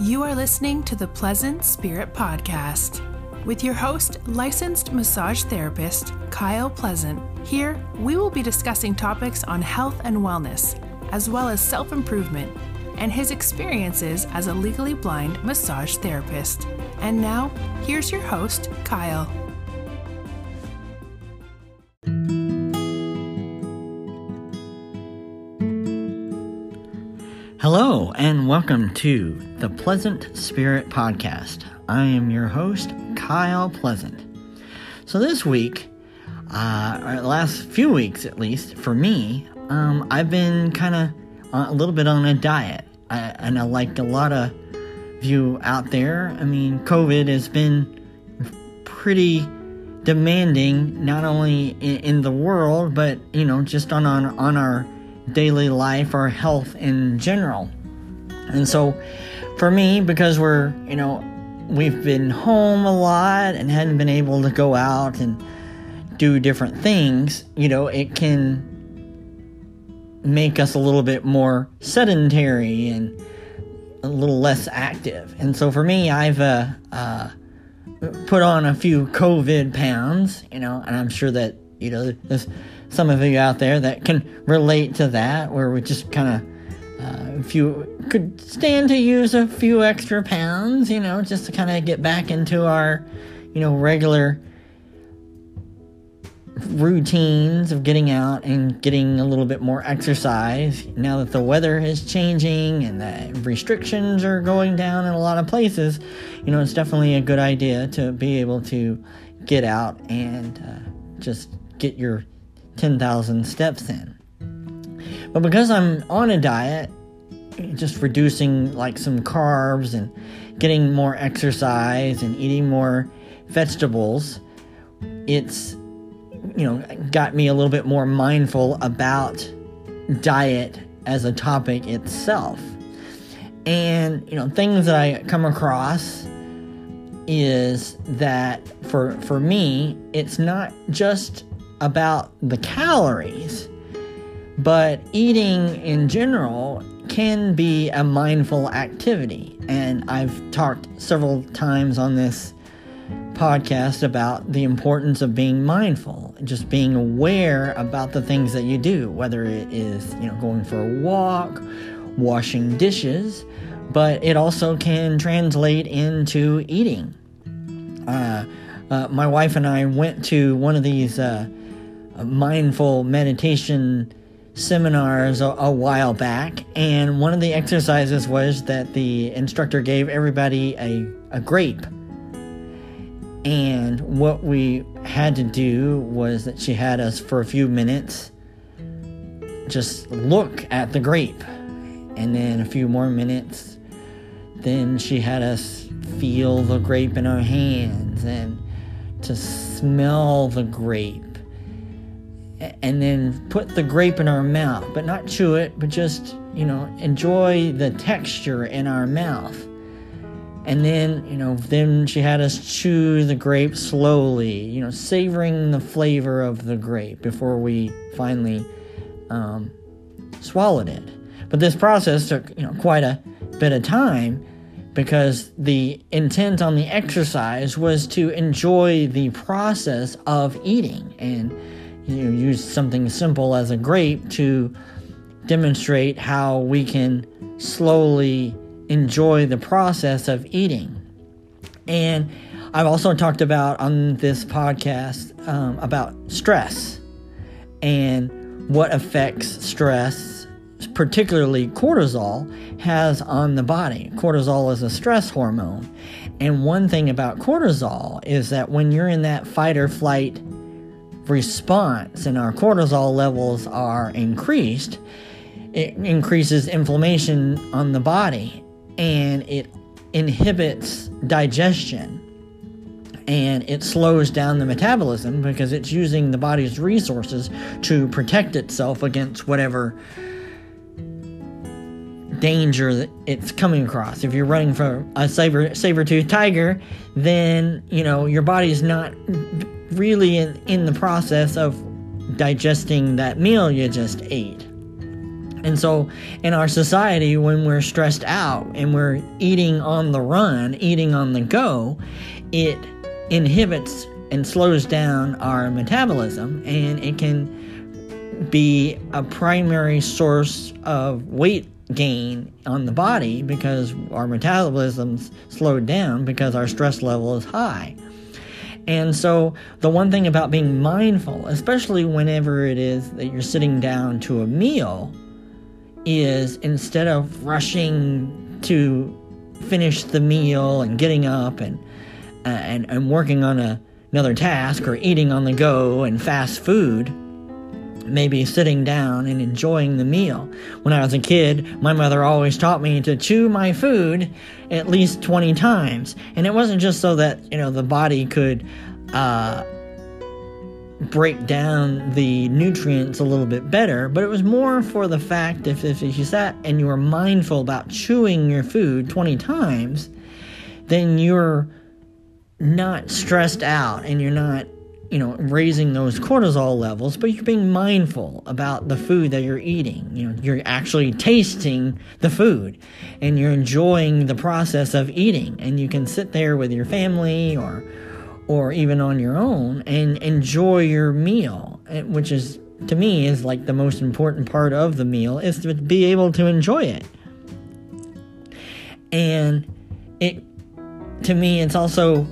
You are listening to the Pleasant Spirit Podcast with your host, licensed massage therapist Kyle Pleasant. Here, we will be discussing topics on health and wellness, as well as self improvement, and his experiences as a legally blind massage therapist. And now, here's your host, Kyle. Hello, and welcome to the Pleasant Spirit Podcast. I am your host, Kyle Pleasant. So, this week, uh, or last few weeks at least, for me, um, I've been kind of a little bit on a diet. I, and I like a lot of you out there. I mean, COVID has been pretty demanding, not only in, in the world, but, you know, just on, on, on our daily life or health in general. And so for me, because we're, you know, we've been home a lot and hadn't been able to go out and do different things, you know, it can make us a little bit more sedentary and a little less active. And so for me, I've uh, uh, put on a few COVID pounds, you know, and I'm sure that, you know, there's some of you out there that can relate to that, where we just kind of, uh, if you could stand to use a few extra pounds, you know, just to kind of get back into our, you know, regular routines of getting out and getting a little bit more exercise. Now that the weather is changing and the restrictions are going down in a lot of places you know it's definitely a good idea to be able to get out and uh, just get your 10,000 steps in. But because I'm on a diet, just reducing like some carbs and getting more exercise and eating more vegetables, it's you know got me a little bit more mindful about diet as a topic itself. And you know things that I come across is that for for me it's not just about the calories, but eating in general can be a mindful activity. And I've talked several times on this podcast about the importance of being mindful, just being aware about the things that you do, whether it is, you know, going for a walk, washing dishes, but it also can translate into eating. Uh, uh, my wife and I went to one of these uh, mindful meditation seminars a, a, while back, and one of the exercises was that the instructor gave everybody a, a grape. And what we had to do was that she had us for a few minutes just look at the grape. And then a few more minutes, then she had us feel the grape in our hands and to smell the grape and then put the grape in our mouth, but not chew it, but just, you know, enjoy the texture in our mouth. And then, you know, then she had us chew the grape slowly, you know, savoring the flavor of the grape before we finally um, swallowed it. But this process took, you know, quite a bit of time because the intent on the exercise was to enjoy the process of eating and you use something simple as a grape to demonstrate how we can slowly enjoy the process of eating. And I've also talked about on this podcast um, about stress and what affects stress, particularly cortisol, has on the body. Cortisol is a stress hormone. And one thing about cortisol is that when you're in that fight or flight response and our cortisol levels are increased, it increases inflammation on the body and it inhibits digestion and it slows down the metabolism because it's using the body's resources to protect itself against whatever danger that it's coming across. If you're running from a saber saber-toothed tiger, then, you know, your body's not really in, in the process of digesting that meal you just ate. And so, in our society, when we're stressed out and we're eating on the run, eating on the go, it inhibits and slows down our metabolism, and it can be a primary source of weight gain on the body because our metabolism's slowed down because our stress level is high. And so, the one thing about being mindful, especially whenever it is that you're sitting down to a meal, is instead of rushing to finish the meal and getting up and and, and working on a, another task or eating on the go and fast food, maybe sitting down and enjoying the meal. When I was a kid, my mother always taught me to chew my food at least 20 times. And it wasn't just so that, you know, the body could uh, break down the nutrients a little bit better, but it was more for the fact if, if you sat and you were mindful about chewing your food 20 times, then you're not stressed out and you're not, you know, raising those cortisol levels, but you're being mindful about the food that you're eating. You know, you're actually tasting the food and you're enjoying the process of eating. And you can sit there with your family or or even on your own and enjoy your meal, eh, which is to me is like the most important part of the meal is to be able to enjoy it. And it to me it's also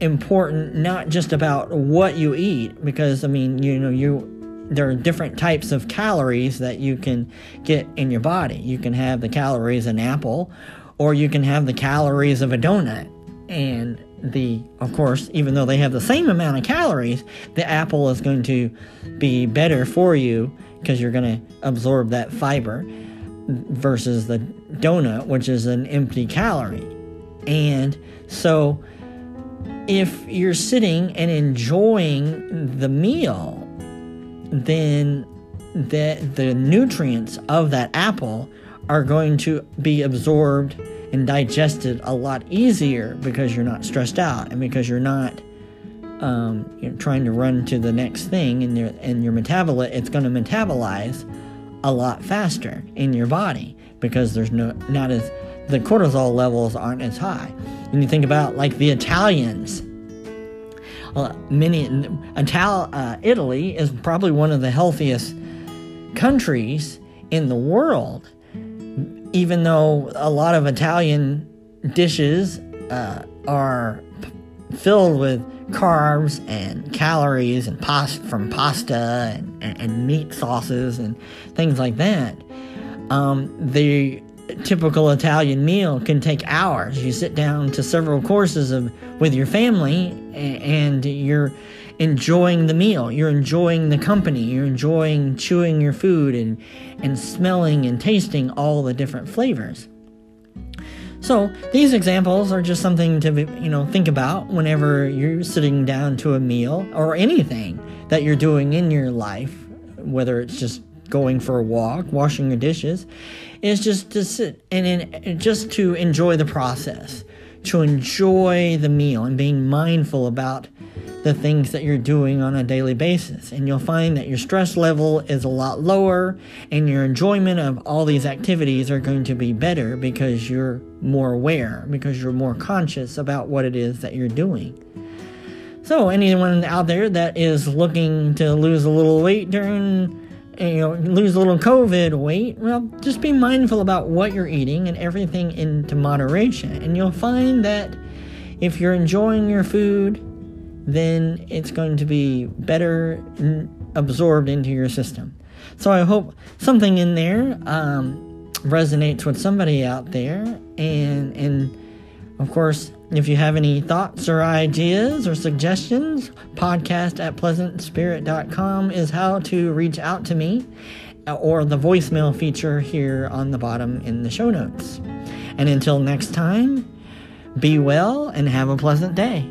important not just about what you eat because I mean, you know, you there are different types of calories that you can get in your body. You can have the calories an apple or you can have the calories of a donut. And the of course even though they have the same amount of calories the apple is going to be better for you because you're going to absorb that fiber versus the donut which is an empty calorie and so if you're sitting and enjoying the meal then the the nutrients of that apple are going to be absorbed and digested a lot easier because you're not stressed out and because you're not um, you know, trying to run to the next thing and your and your metabolite it's going to metabolize a lot faster in your body because there's no not as the cortisol levels aren't as high. When you think about like the Italians, uh, many Ital- uh, Italy is probably one of the healthiest countries in the world even though a lot of Italian dishes uh, are filled with carbs and calories and pasta from pasta and, and, and, meat sauces and things like that. Um, the typical Italian meal can take hours. You sit down to several courses of with your family and you're enjoying the meal. You're enjoying the company. You're enjoying chewing your food and, and smelling and tasting all the different flavors. So these examples are just something to you know think about whenever you're sitting down to a meal or anything that you're doing in your life, whether it's just going for a walk, washing your dishes, is just to sit and in, just to enjoy the process, to enjoy the meal and being mindful about the things that you're doing on a daily basis. And you'll find that your stress level is a lot lower and your enjoyment of all these activities are going to be better because you're more aware, because you're more conscious about what it is that you're doing. So, anyone out there that is looking to lose a little weight during you know, lose a little COVID weight, well, just be mindful about what you're eating and everything into moderation. And you'll find that if you're enjoying your food, then it's going to be better absorbed into your system. So I hope something in there um, resonates with somebody out there, and and of course, if you have any thoughts or ideas or suggestions, podcast at pleasantspirit.com is how to reach out to me, or the voicemail feature here on the bottom in the show notes. And until next time, be well and have a pleasant day.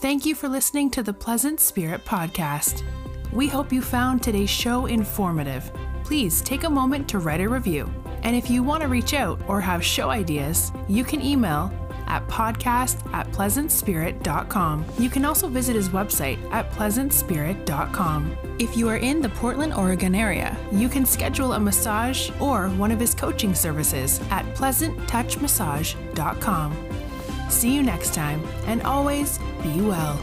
Thank you for listening to the Pleasant Spirit Podcast. We hope you found today's show informative. Please take a moment to write a review. And if you want to reach out or have show ideas, you can email at podcast at pleasantspirit.com. You can also visit his website at pleasantspirit.com. If you are in the Portland, Oregon area, you can schedule a massage or one of his coaching services at pleasanttouchmassage.com. See you next time, and always be well.